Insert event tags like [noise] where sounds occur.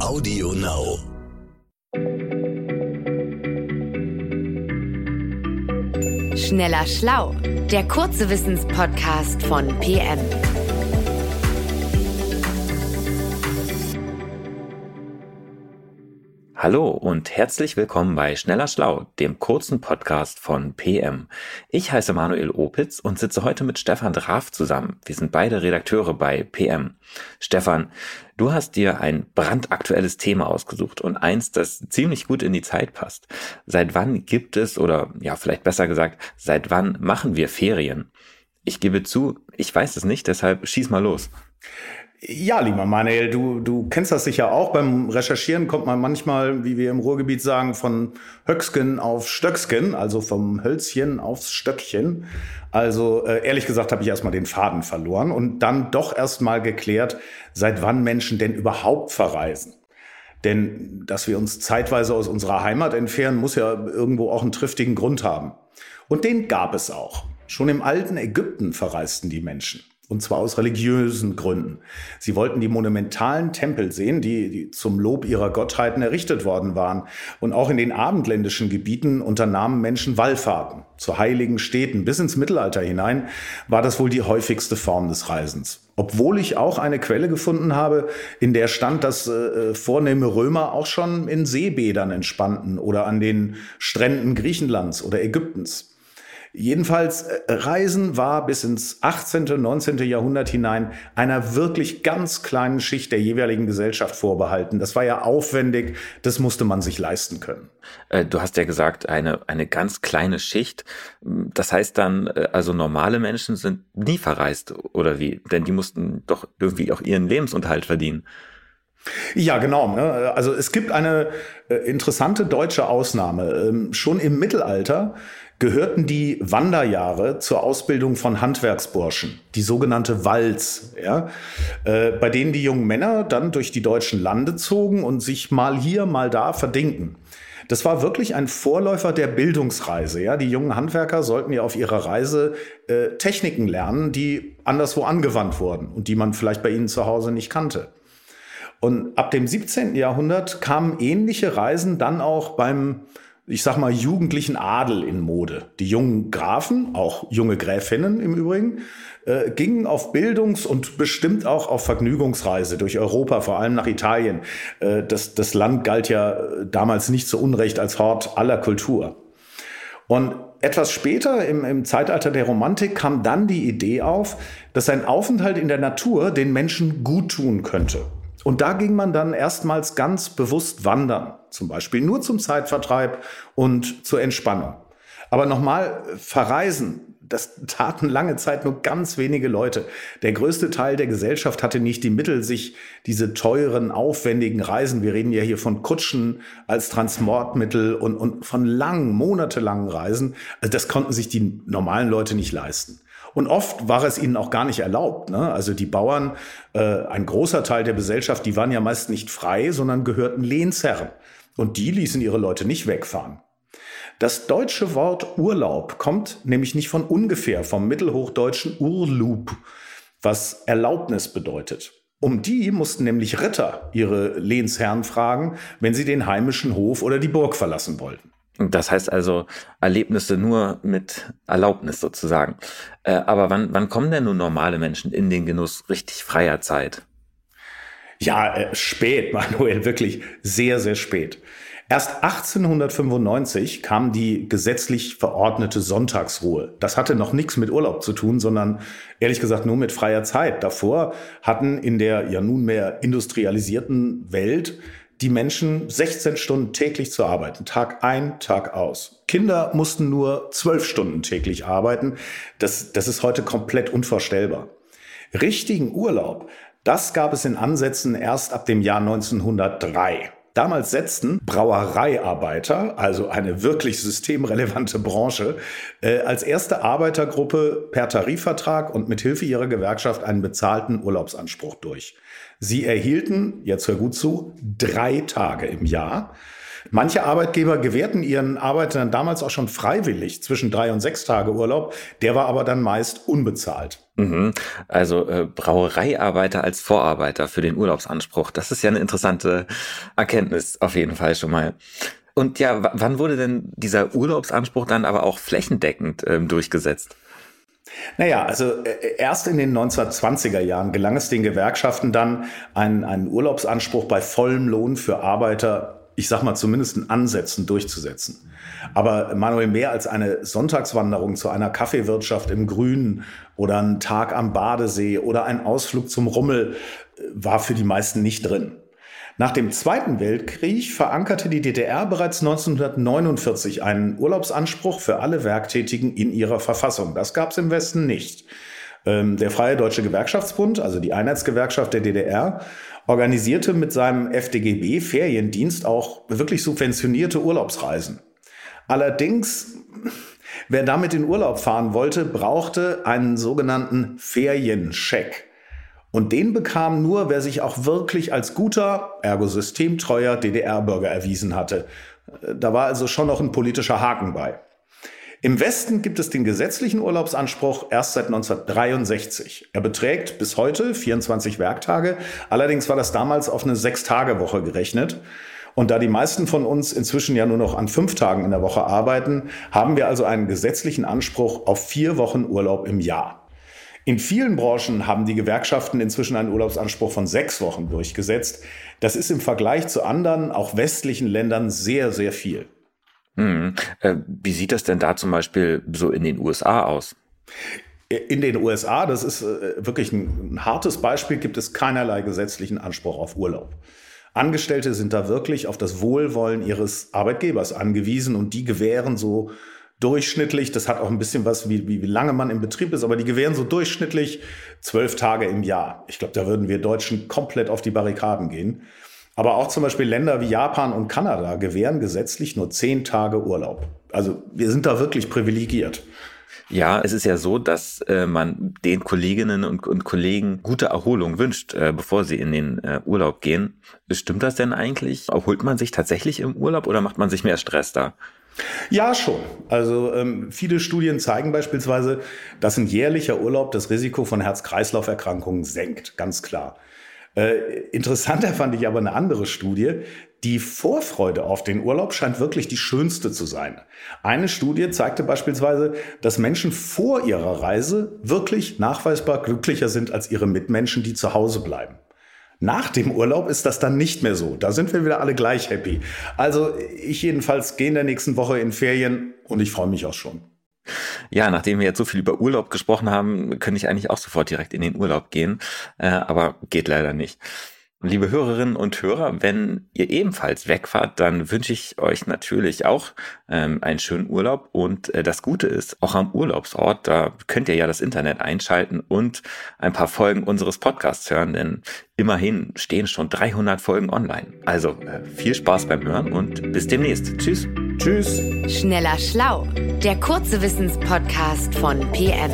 Audio Now. Schneller Schlau, der kurze Wissenspodcast von PM. Hallo und herzlich willkommen bei Schneller Schlau, dem kurzen Podcast von PM. Ich heiße Manuel Opitz und sitze heute mit Stefan Draf zusammen. Wir sind beide Redakteure bei PM. Stefan, du hast dir ein brandaktuelles Thema ausgesucht und eins, das ziemlich gut in die Zeit passt. Seit wann gibt es, oder ja, vielleicht besser gesagt, seit wann machen wir Ferien? Ich gebe zu, ich weiß es nicht, deshalb schieß mal los. Ja, lieber Manuel, du, du kennst das sicher auch. Beim Recherchieren kommt man manchmal, wie wir im Ruhrgebiet sagen, von Höcksken auf Stöcksken, also vom Hölzchen aufs Stöckchen. Also äh, ehrlich gesagt habe ich erstmal den Faden verloren und dann doch erstmal geklärt, seit wann Menschen denn überhaupt verreisen. Denn dass wir uns zeitweise aus unserer Heimat entfernen, muss ja irgendwo auch einen triftigen Grund haben. Und den gab es auch. Schon im alten Ägypten verreisten die Menschen. Und zwar aus religiösen Gründen. Sie wollten die monumentalen Tempel sehen, die, die, zum Lob ihrer Gottheiten errichtet worden waren. Und auch in den abendländischen Gebieten unternahmen Menschen Wallfahrten zu heiligen Städten. Bis ins Mittelalter hinein war das wohl die häufigste Form des Reisens. Obwohl ich auch eine Quelle gefunden habe, in der stand, dass äh, vornehme Römer auch schon in Seebädern entspannten oder an den Stränden Griechenlands oder Ägyptens. Jedenfalls, äh, Reisen war bis ins 18., und 19. Jahrhundert hinein einer wirklich ganz kleinen Schicht der jeweiligen Gesellschaft vorbehalten. Das war ja aufwendig, das musste man sich leisten können. Äh, du hast ja gesagt, eine, eine ganz kleine Schicht. Das heißt dann, äh, also normale Menschen sind nie verreist, oder wie? Denn die mussten doch irgendwie auch ihren Lebensunterhalt verdienen. Ja, genau. Ne? Also es gibt eine interessante deutsche Ausnahme. Ähm, schon im Mittelalter gehörten die Wanderjahre zur Ausbildung von Handwerksburschen, die sogenannte Walz, ja, äh, bei denen die jungen Männer dann durch die deutschen Lande zogen und sich mal hier, mal da verdinken. Das war wirklich ein Vorläufer der Bildungsreise. Ja, die jungen Handwerker sollten ja auf ihrer Reise äh, Techniken lernen, die anderswo angewandt wurden und die man vielleicht bei ihnen zu Hause nicht kannte. Und ab dem 17. Jahrhundert kamen ähnliche Reisen dann auch beim ich sag mal, jugendlichen Adel in Mode. Die jungen Grafen, auch junge Gräfinnen im Übrigen, äh, gingen auf Bildungs- und bestimmt auch auf Vergnügungsreise durch Europa, vor allem nach Italien. Äh, das, das Land galt ja äh, damals nicht zu Unrecht als Hort aller Kultur. Und etwas später, im, im Zeitalter der Romantik, kam dann die Idee auf, dass ein Aufenthalt in der Natur den Menschen gut tun könnte. Und da ging man dann erstmals ganz bewusst wandern, zum Beispiel nur zum Zeitvertreib und zur Entspannung. Aber nochmal, verreisen, das [laughs] taten lange Zeit nur ganz wenige Leute. Der größte Teil der Gesellschaft hatte nicht die Mittel, sich diese teuren, aufwendigen Reisen, wir reden ja hier von Kutschen als Transportmittel und, und von langen, monatelangen Reisen, also das konnten sich die normalen Leute nicht leisten. Und oft war es ihnen auch gar nicht erlaubt. Ne? Also die Bauern, äh, ein großer Teil der Gesellschaft, die waren ja meist nicht frei, sondern gehörten Lehnsherren. Und die ließen ihre Leute nicht wegfahren. Das deutsche Wort Urlaub kommt nämlich nicht von ungefähr, vom mittelhochdeutschen Urlub, was Erlaubnis bedeutet. Um die mussten nämlich Ritter ihre Lehnsherren fragen, wenn sie den heimischen Hof oder die Burg verlassen wollten. Das heißt also Erlebnisse nur mit Erlaubnis sozusagen. Äh, aber wann, wann kommen denn nun normale Menschen in den Genuss richtig freier Zeit? Ja, äh, spät, [laughs] Manuel, wirklich sehr, sehr spät. Erst 1895 kam die gesetzlich verordnete Sonntagsruhe. Das hatte noch nichts mit Urlaub zu tun, sondern ehrlich gesagt nur mit freier Zeit. Davor hatten in der ja nunmehr industrialisierten Welt die Menschen 16 Stunden täglich zu arbeiten, Tag ein, Tag aus. Kinder mussten nur 12 Stunden täglich arbeiten. Das, das ist heute komplett unvorstellbar. Richtigen Urlaub, das gab es in Ansätzen erst ab dem Jahr 1903. Damals setzten Brauereiarbeiter, also eine wirklich systemrelevante Branche, äh, als erste Arbeitergruppe per Tarifvertrag und mit Hilfe ihrer Gewerkschaft einen bezahlten Urlaubsanspruch durch. Sie erhielten, jetzt hör gut zu, drei Tage im Jahr. Manche Arbeitgeber gewährten ihren Arbeitern damals auch schon freiwillig zwischen drei und sechs Tage Urlaub. Der war aber dann meist unbezahlt. Mhm. Also äh, Brauereiarbeiter als Vorarbeiter für den Urlaubsanspruch. Das ist ja eine interessante Erkenntnis auf jeden Fall schon mal. Und ja, wann wurde denn dieser Urlaubsanspruch dann aber auch flächendeckend ähm, durchgesetzt? Naja, also äh, erst in den 1920er Jahren gelang es den Gewerkschaften dann, einen, einen Urlaubsanspruch bei vollem Lohn für Arbeiter, ich sag mal zumindest in Ansätzen durchzusetzen. Aber Manuel, mehr als eine Sonntagswanderung zu einer Kaffeewirtschaft im Grünen oder ein Tag am Badesee oder ein Ausflug zum Rummel äh, war für die meisten nicht drin. Nach dem Zweiten Weltkrieg verankerte die DDR bereits 1949 einen Urlaubsanspruch für alle Werktätigen in ihrer Verfassung. Das gab es im Westen nicht. Ähm, der Freie Deutsche Gewerkschaftsbund, also die Einheitsgewerkschaft der DDR, organisierte mit seinem FDGB Feriendienst auch wirklich subventionierte Urlaubsreisen. Allerdings, wer damit in Urlaub fahren wollte, brauchte einen sogenannten Ferienscheck. Und den bekam nur, wer sich auch wirklich als guter, ergo systemtreuer DDR-Bürger erwiesen hatte. Da war also schon noch ein politischer Haken bei. Im Westen gibt es den gesetzlichen Urlaubsanspruch erst seit 1963. Er beträgt bis heute 24 Werktage. Allerdings war das damals auf eine Sechs-Tage-Woche gerechnet. Und da die meisten von uns inzwischen ja nur noch an fünf Tagen in der Woche arbeiten, haben wir also einen gesetzlichen Anspruch auf vier Wochen Urlaub im Jahr. In vielen Branchen haben die Gewerkschaften inzwischen einen Urlaubsanspruch von sechs Wochen durchgesetzt. Das ist im Vergleich zu anderen, auch westlichen Ländern sehr, sehr viel. Hm. Äh, wie sieht das denn da zum Beispiel so in den USA aus? In den USA, das ist äh, wirklich ein, ein hartes Beispiel, gibt es keinerlei gesetzlichen Anspruch auf Urlaub. Angestellte sind da wirklich auf das Wohlwollen ihres Arbeitgebers angewiesen und die gewähren so durchschnittlich, das hat auch ein bisschen was, wie, wie, wie lange man im Betrieb ist, aber die gewähren so durchschnittlich zwölf Tage im Jahr. Ich glaube, da würden wir Deutschen komplett auf die Barrikaden gehen. Aber auch zum Beispiel Länder wie Japan und Kanada gewähren gesetzlich nur zehn Tage Urlaub. Also wir sind da wirklich privilegiert. Ja, es ist ja so, dass äh, man den Kolleginnen und, und, Kollegen gute Erholung wünscht, äh, bevor sie in den äh, Urlaub gehen. Stimmt das denn eigentlich? Erholt man sich tatsächlich im Urlaub oder macht man sich mehr Stress da? Ja, schon. Also ähm, viele Studien zeigen beispielsweise, dass ein jährlicher Urlaub das Risiko von Herz-Kreislauf-Erkrankungen senkt, ganz klar. Äh, interessanter fand ich aber eine andere Studie. Die Vorfreude auf den Urlaub scheint wirklich die schönste zu sein. Eine Studie zeigte beispielsweise, dass Menschen vor ihrer Reise wirklich nachweisbar glücklicher sind als ihre Mitmenschen, die zu Hause bleiben. Nach dem Urlaub ist das dann nicht mehr so. Da sind wir wieder alle gleich happy. Also ich jedenfalls gehe in der nächsten Woche in Ferien und ich freue mich auch schon. Ja, nachdem wir jetzt so viel über Urlaub gesprochen haben, könnte ich eigentlich auch sofort direkt in den Urlaub gehen, äh, aber geht leider nicht. Liebe Hörerinnen und Hörer, wenn ihr ebenfalls wegfahrt, dann wünsche ich euch natürlich auch ähm, einen schönen Urlaub. Und äh, das Gute ist, auch am Urlaubsort, da könnt ihr ja das Internet einschalten und ein paar Folgen unseres Podcasts hören, denn immerhin stehen schon 300 Folgen online. Also äh, viel Spaß beim Hören und bis demnächst. Tschüss. Tschüss. Schneller Schlau, der kurze Wissenspodcast von PM.